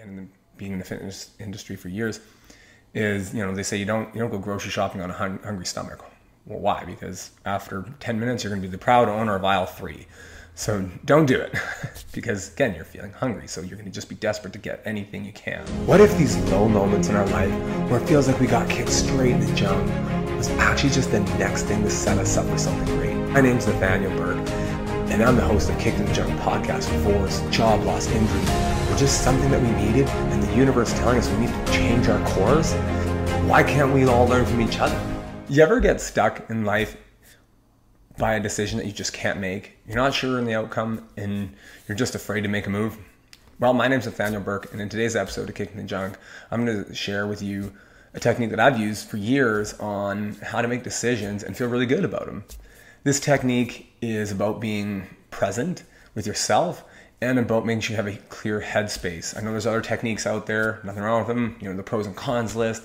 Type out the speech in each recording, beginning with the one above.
again, in the, being in the fitness industry for years, is you know they say you don't you don't go grocery shopping on a hun- hungry stomach. Well, why? Because after 10 minutes, you're going to be the proud owner of aisle three. So don't do it because again, you're feeling hungry. So you're going to just be desperate to get anything you can. What if these low moments in our life where it feels like we got kicked straight in the junk was actually just the next thing to set us up for something great? My name's Nathaniel Burke and I'm the host of Kicked in the Junk podcast. Force, job loss, injury, or just something that we needed and the universe telling us we need to change our course. Why can't we all learn from each other? You ever get stuck in life by a decision that you just can't make? You're not sure in the outcome and you're just afraid to make a move? Well, my name's Nathaniel Burke, and in today's episode of Kicked in the Junk, I'm going to share with you a technique that I've used for years on how to make decisions and feel really good about them. This technique is about being present with yourself and about making sure you have a clear headspace. I know there's other techniques out there, nothing wrong with them, you know, the pros and cons list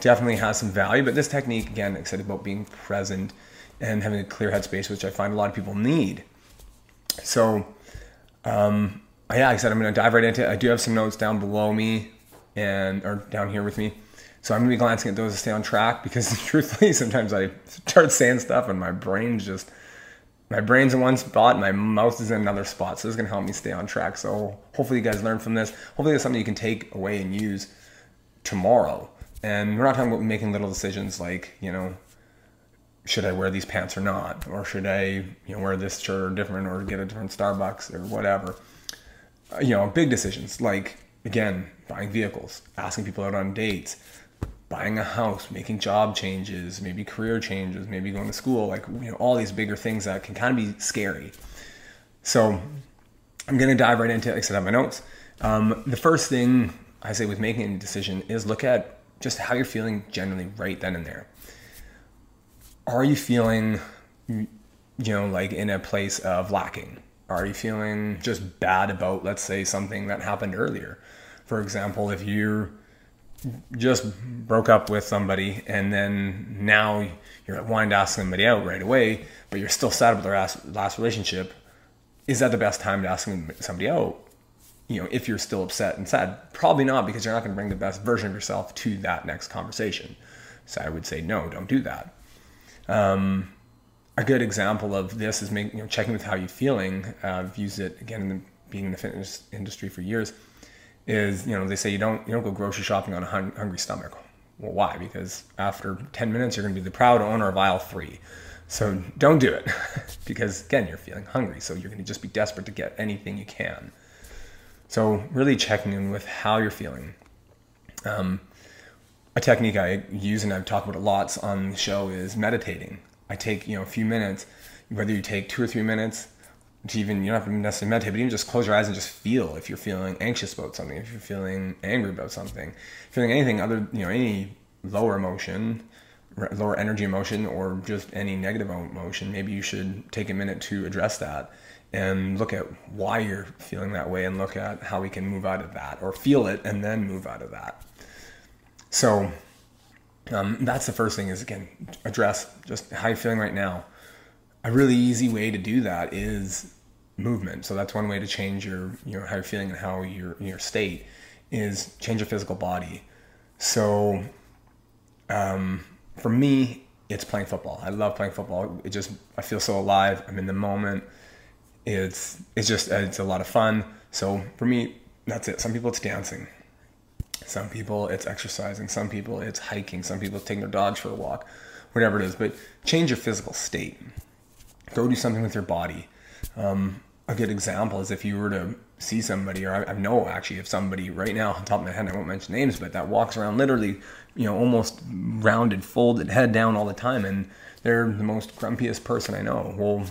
definitely has some value, but this technique, again, said about being present and having a clear headspace, which I find a lot of people need. So, um, yeah, like I said, I'm going to dive right into it. I do have some notes down below me and or down here with me. So I'm gonna be glancing at those to stay on track because truthfully, sometimes I start saying stuff and my brain's just my brain's in one spot, my mouth is in another spot. So this is gonna help me stay on track. So hopefully you guys learn from this. Hopefully it's something you can take away and use tomorrow. And we're not talking about making little decisions like, you know, should I wear these pants or not? Or should I, you know, wear this shirt or different or get a different Starbucks or whatever. Uh, you know, big decisions like again, buying vehicles, asking people out on dates, buying a house, making job changes, maybe career changes, maybe going to school, like you know, all these bigger things that can kind of be scary. So I'm gonna dive right into it. I said have my notes. Um, the first thing I say with making a decision is look at just how you're feeling generally right then and there. Are you feeling, you know, like in a place of lacking? Are you feeling just bad about, let's say, something that happened earlier? For example, if you just broke up with somebody and then now you're wanting to ask somebody out right away, but you're still sad about their last, relationship, is that the best time to ask somebody out? You know, if you're still upset and sad, probably not because you're not going to bring the best version of yourself to that next conversation. So I would say no, don't do that. Um, a good example of this is making, you know, checking with how you're feeling. Uh, I've used it again in the, being in the fitness industry for years. Is you know they say you don't you don't go grocery shopping on a hun- hungry stomach. Well, why? Because after 10 minutes, you're going to be the proud owner of aisle three. So don't do it because again, you're feeling hungry. So you're going to just be desperate to get anything you can. So really checking in with how you're feeling. Um, a technique I use and I've talked about it lots on the show is meditating. I take you know a few minutes, whether you take two or three minutes to even you don't have to necessarily meditate, but even just close your eyes and just feel if you're feeling anxious about something, if you're feeling angry about something, feeling anything other you know any lower emotion, lower energy emotion, or just any negative emotion. Maybe you should take a minute to address that and look at why you're feeling that way and look at how we can move out of that or feel it and then move out of that. So um, that's the first thing is again address just how you're feeling right now. A really easy way to do that is movement. So that's one way to change your you know how you're feeling and how your your state is change your physical body. So um, for me, it's playing football. I love playing football. It just I feel so alive. I'm in the moment. It's it's just it's a lot of fun. So for me, that's it. Some people it's dancing. Some people it's exercising. Some people it's hiking. Some people it's taking their dogs for a walk. Whatever it is, but change your physical state. Go do something with your body. Um, a good example is if you were to see somebody, or I, I know actually if somebody right now on top of my head, I won't mention names, but that walks around literally, you know, almost rounded, folded, head down all the time, and they're the most grumpiest person I know. Well,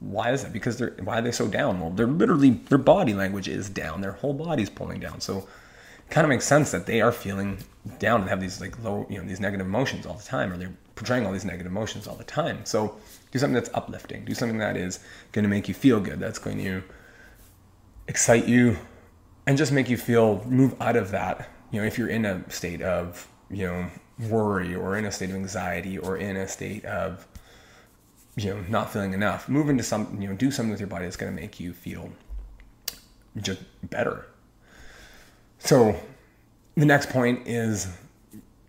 why is that? Because they're why are they so down? Well, they're literally their body language is down. Their whole body's pulling down. So it kind of makes sense that they are feeling down and have these like low, you know, these negative emotions all the time, or they're portraying all these negative emotions all the time. So do something that's uplifting. Do something that is going to make you feel good. That's going to excite you and just make you feel move out of that. You know, if you're in a state of, you know, worry or in a state of anxiety or in a state of you know not feeling enough move into some you know do something with your body that's going to make you feel just better So the next point is,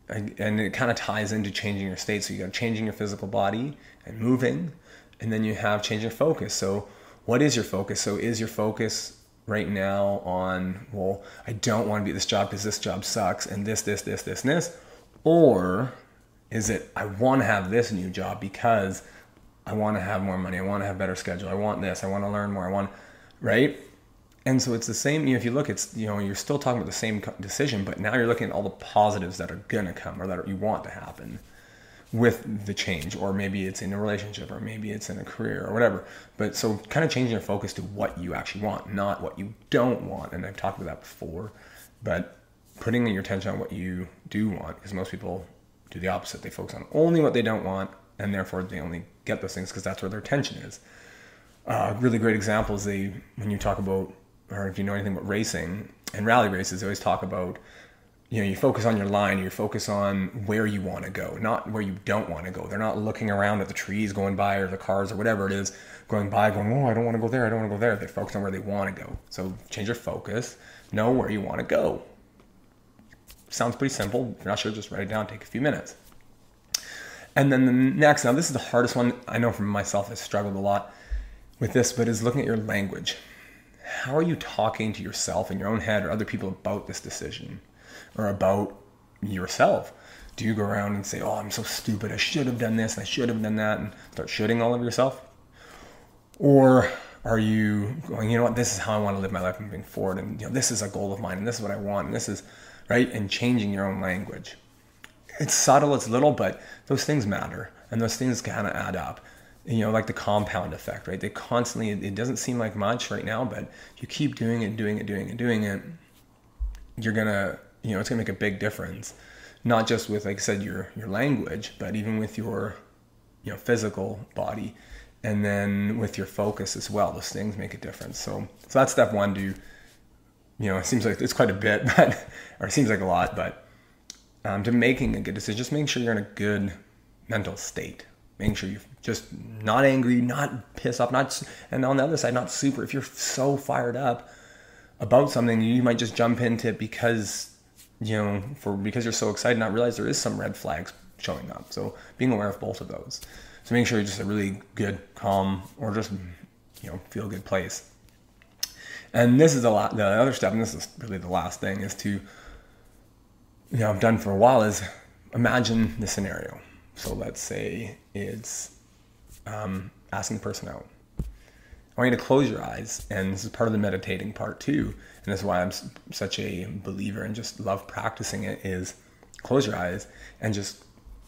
and it kind of ties into changing your state. So you got changing your physical body and moving, and then you have changing focus. So what is your focus? So is your focus right now on, well, I don't want to be at this job because this job sucks and this, this, this, this, and this? Or is it, I want to have this new job because I want to have more money. I want to have better schedule. I want this. I want to learn more. I want, right? And so it's the same. You know, if you look, it's you know, you're still talking about the same decision, but now you're looking at all the positives that are gonna come or that you want to happen with the change, or maybe it's in a relationship, or maybe it's in a career, or whatever. But so kind of changing your focus to what you actually want, not what you don't want. And I've talked about that before, but putting your attention on what you do want, because most people do the opposite. They focus on only what they don't want, and therefore they only get those things because that's where their attention is. Uh, really great example is they when you talk about or if you know anything about racing and rally races, they always talk about you know you focus on your line you focus on where you want to go not where you don't want to go. They're not looking around at the trees going by or the cars or whatever it is going by going oh i don't want to go there i don't want to go there. They focus on where they want to go. So change your focus know where you want to go. Sounds pretty simple. If you're not sure just write it down take a few minutes. And then the next now this is the hardest one i know for myself i struggled a lot with this but is looking at your language how are you talking to yourself in your own head or other people about this decision or about yourself? Do you go around and say, "Oh, I'm so stupid. I should have done this. I should have done that," and start shooting all of yourself? Or are you going, you know what, this is how I want to live my life moving forward, and you know, this is a goal of mine, and this is what I want, and this is right, and changing your own language. It's subtle, it's little, but those things matter, and those things kind of add up you know, like the compound effect, right? They constantly, it doesn't seem like much right now, but you keep doing it, doing it, doing it, doing it, you're gonna, you know, it's gonna make a big difference. Not just with, like I said, your your language, but even with your, you know, physical body, and then with your focus as well. Those things make a difference. So, so that's step one. To, you know, it seems like it's quite a bit, but or it seems like a lot, but um, to making a good decision, just making sure you're in a good mental state, making sure you're just not angry, not pissed off, not and on the other side, not super. If you're so fired up about something, you might just jump into it because you know for because you're so excited, not realize there is some red flags showing up. So being aware of both of those. So making sure you're just a really good, calm, or just you know feel good place. And this is a lot. The other step, and this is really the last thing, is to you know I've done for a while is imagine the scenario so let's say it's um, asking the person out. I want you to close your eyes, and this is part of the meditating part too. And this is why I'm such a believer and just love practicing it. Is close your eyes and just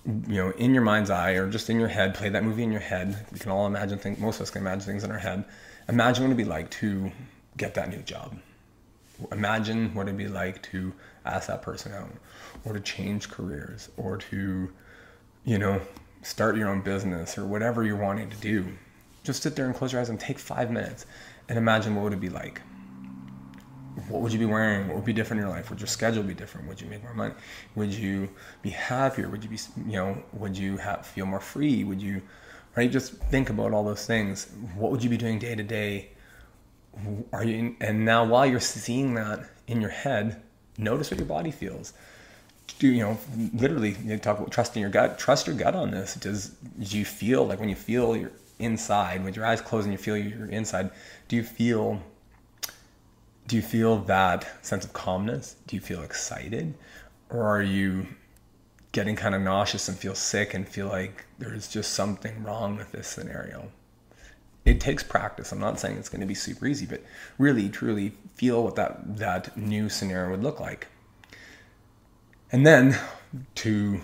you know in your mind's eye or just in your head play that movie in your head. We can all imagine things. Most of us can imagine things in our head. Imagine what it'd be like to get that new job. Imagine what it'd be like to ask that person out, or to change careers, or to you know, start your own business or whatever you're wanting to do, just sit there and close your eyes and take five minutes and imagine what would it be like. What would you be wearing? What would be different in your life? Would your schedule be different? Would you make more money? Would you be happier? Would you be, you know, would you have, feel more free? Would you, right? Just think about all those things. What would you be doing day to day? Are you, and now while you're seeing that in your head, notice what your body feels do you know literally you talk about trusting your gut trust your gut on this. Does do you feel like when you feel you're inside with your eyes closed and you feel you're inside do you feel do you feel that sense of calmness? Do you feel excited? Or are you getting kind of nauseous and feel sick and feel like there's just something wrong with this scenario? It takes practice. I'm not saying it's going to be super easy but really truly feel what that that new scenario would look like and then to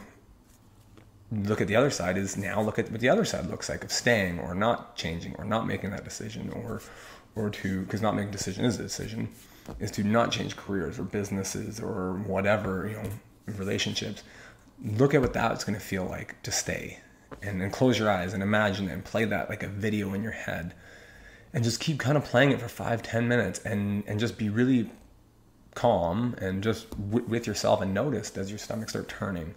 look at the other side is now look at what the other side looks like of staying or not changing or not making that decision or or to because not making a decision is a decision is to not change careers or businesses or whatever you know relationships. Look at what that's going to feel like to stay and then close your eyes and imagine it and play that like a video in your head and just keep kind of playing it for five ten minutes and and just be really calm and just w- with yourself and notice does your stomach start turning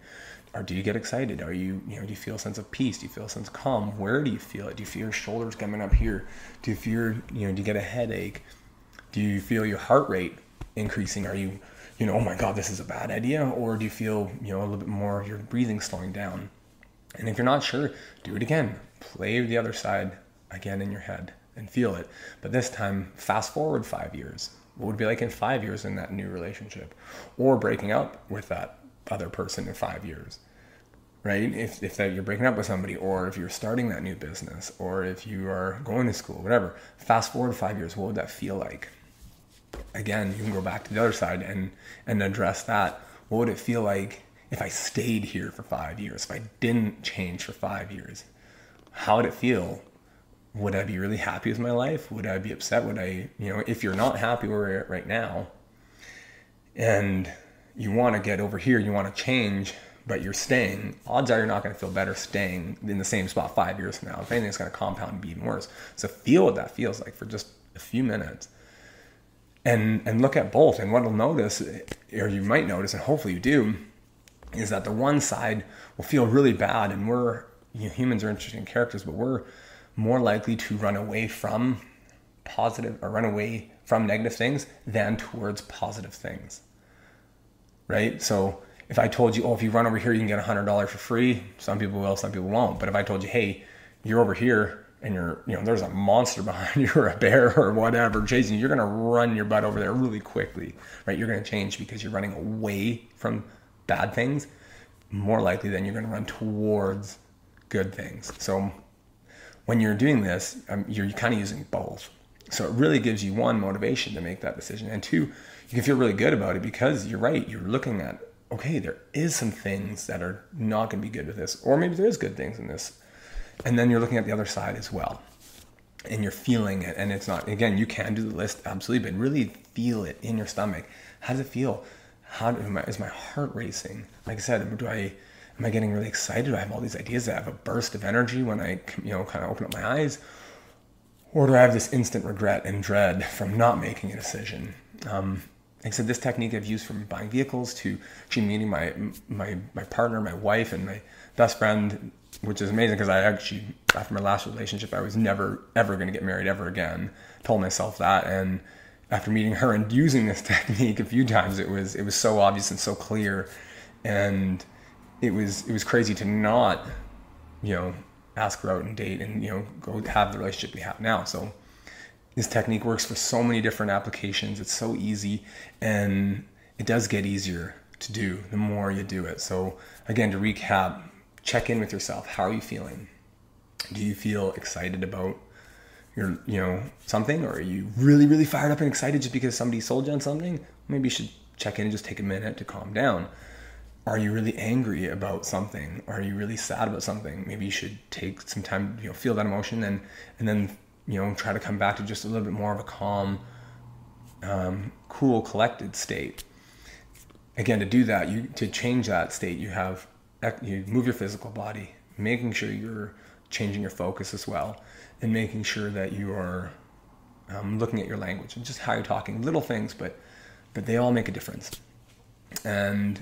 or do you get excited are you you know do you feel a sense of peace do you feel a sense of calm where do you feel it do you feel your shoulders coming up here do you feel you know do you get a headache do you feel your heart rate increasing? Are you, you know, oh my God, this is a bad idea? Or do you feel, you know, a little bit more your breathing slowing down? And if you're not sure, do it again. Play the other side again in your head and feel it. But this time, fast forward five years. What would be like in five years in that new relationship? Or breaking up with that other person in five years? Right? If, if that you're breaking up with somebody, or if you're starting that new business, or if you are going to school, whatever, fast forward five years, what would that feel like? Again, you can go back to the other side and, and address that. What would it feel like if I stayed here for five years, if I didn't change for five years? How would it feel would I be really happy with my life? Would I be upset? Would I, you know, if you're not happy where you're at right now and you want to get over here, you want to change, but you're staying, odds are you're not going to feel better staying in the same spot five years from now. If anything, it's going to compound and be even worse. So feel what that feels like for just a few minutes. And, and look at both. And what you'll notice, or you might notice, and hopefully you do, is that the one side will feel really bad. And we're, you know, humans are interesting characters, but we're more likely to run away from positive or run away from negative things than towards positive things. Right? So if I told you, oh, if you run over here, you can get $100 for free, some people will, some people won't. But if I told you, hey, you're over here and you're, you know, there's a monster behind you or a bear or whatever chasing you, you're going to run your butt over there really quickly, right? You're going to change because you're running away from bad things more likely than you're going to run towards good things. So when you're doing this, um, you're kind of using both. So it really gives you one motivation to make that decision, and two, you can feel really good about it because you're right. You're looking at okay, there is some things that are not going to be good with this, or maybe there is good things in this, and then you're looking at the other side as well, and you're feeling it. And it's not again, you can do the list absolutely, but really feel it in your stomach. How does it feel? How do, is my heart racing? Like I said, do I am I getting really excited? I have all these ideas. I have a burst of energy when I, you know, kind of open up my eyes, or do I have this instant regret and dread from not making a decision? Um, like I said, this technique I've used from buying vehicles to actually meeting my my my partner, my wife, and my best friend, which is amazing because I actually after my last relationship, I was never ever going to get married ever again. Told myself that, and after meeting her and using this technique a few times, it was it was so obvious and so clear, and it was it was crazy to not, you know, ask her out and date and you know go have the relationship we have now. So this technique works for so many different applications. It's so easy and it does get easier to do the more you do it. So again, to recap, check in with yourself. How are you feeling? Do you feel excited about your, you know, something, or are you really, really fired up and excited just because somebody sold you on something? Maybe you should check in and just take a minute to calm down are you really angry about something? Are you really sad about something? Maybe you should take some time, you know, feel that emotion and and then you know try to come back to just a little bit more of a calm, um, cool, collected state. Again, to do that, you to change that state, you have you move your physical body, making sure you're changing your focus as well, and making sure that you are um, looking at your language and just how you're talking. Little things, but but they all make a difference. And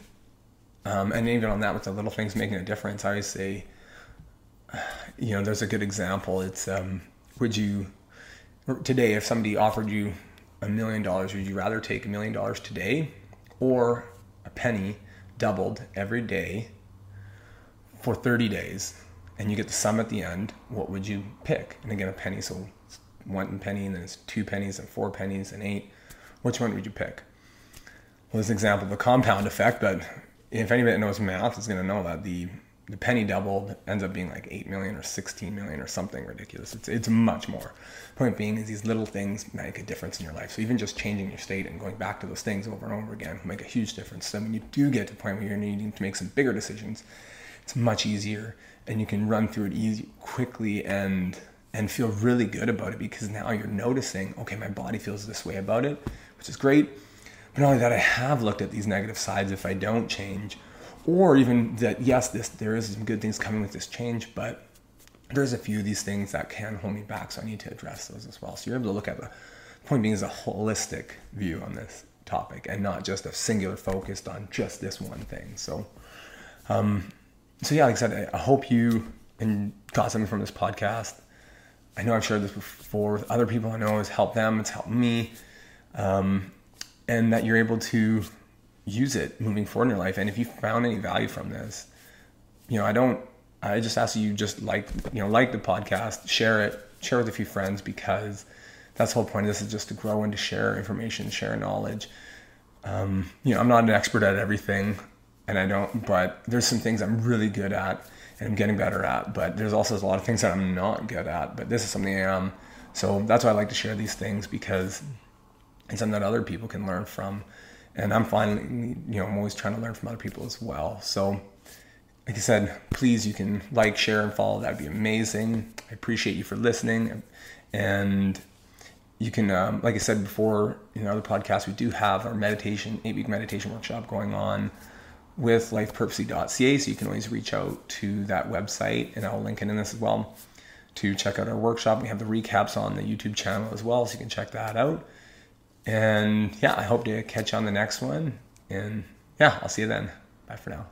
um, and even on that, with the little things making a difference, I always say, you know, there's a good example. It's um, would you today if somebody offered you a million dollars, would you rather take a million dollars today or a penny doubled every day for 30 days and you get the sum at the end, what would you pick? And again, a penny, so one penny and then it's two pennies and four pennies and eight. Which one would you pick? Well, this example of a compound effect, but if anybody knows math is going to know that the the penny doubled ends up being like 8 million or 16 million or something ridiculous. It's, it's much more. Point being is these little things make a difference in your life. So even just changing your state and going back to those things over and over again will make a huge difference. So when you do get to the point where you're needing to make some bigger decisions, it's much easier and you can run through it easy, quickly and and feel really good about it because now you're noticing, okay, my body feels this way about it, which is great but not only that, I have looked at these negative sides if I don't change, or even that yes, this there is some good things coming with this change, but there's a few of these things that can hold me back, so I need to address those as well. So you're able to look at the point being is a holistic view on this topic and not just a singular focused on just this one thing. So, um, so yeah, like I said, I, I hope you and got something from this podcast. I know I've shared this before with other people I know. It's helped them. It's helped me. Um, and that you're able to use it moving forward in your life. And if you found any value from this, you know, I don't, I just ask you just like, you know, like the podcast, share it, share with a few friends because that's the whole point of this is just to grow and to share information, share knowledge. Um, you know, I'm not an expert at everything and I don't, but there's some things I'm really good at and I'm getting better at, but there's also a lot of things that I'm not good at, but this is something I am. So that's why I like to share these things because it's something that other people can learn from. And I'm finally, you know, I'm always trying to learn from other people as well. So, like I said, please, you can like, share, and follow. That'd be amazing. I appreciate you for listening. And you can, um, like I said before in other podcasts, we do have our meditation, eight week meditation workshop going on with lifepurposefully.ca. So you can always reach out to that website, and I'll link it in this as well to check out our workshop. We have the recaps on the YouTube channel as well, so you can check that out. And yeah, I hope to catch you on the next one. And yeah, I'll see you then. Bye for now.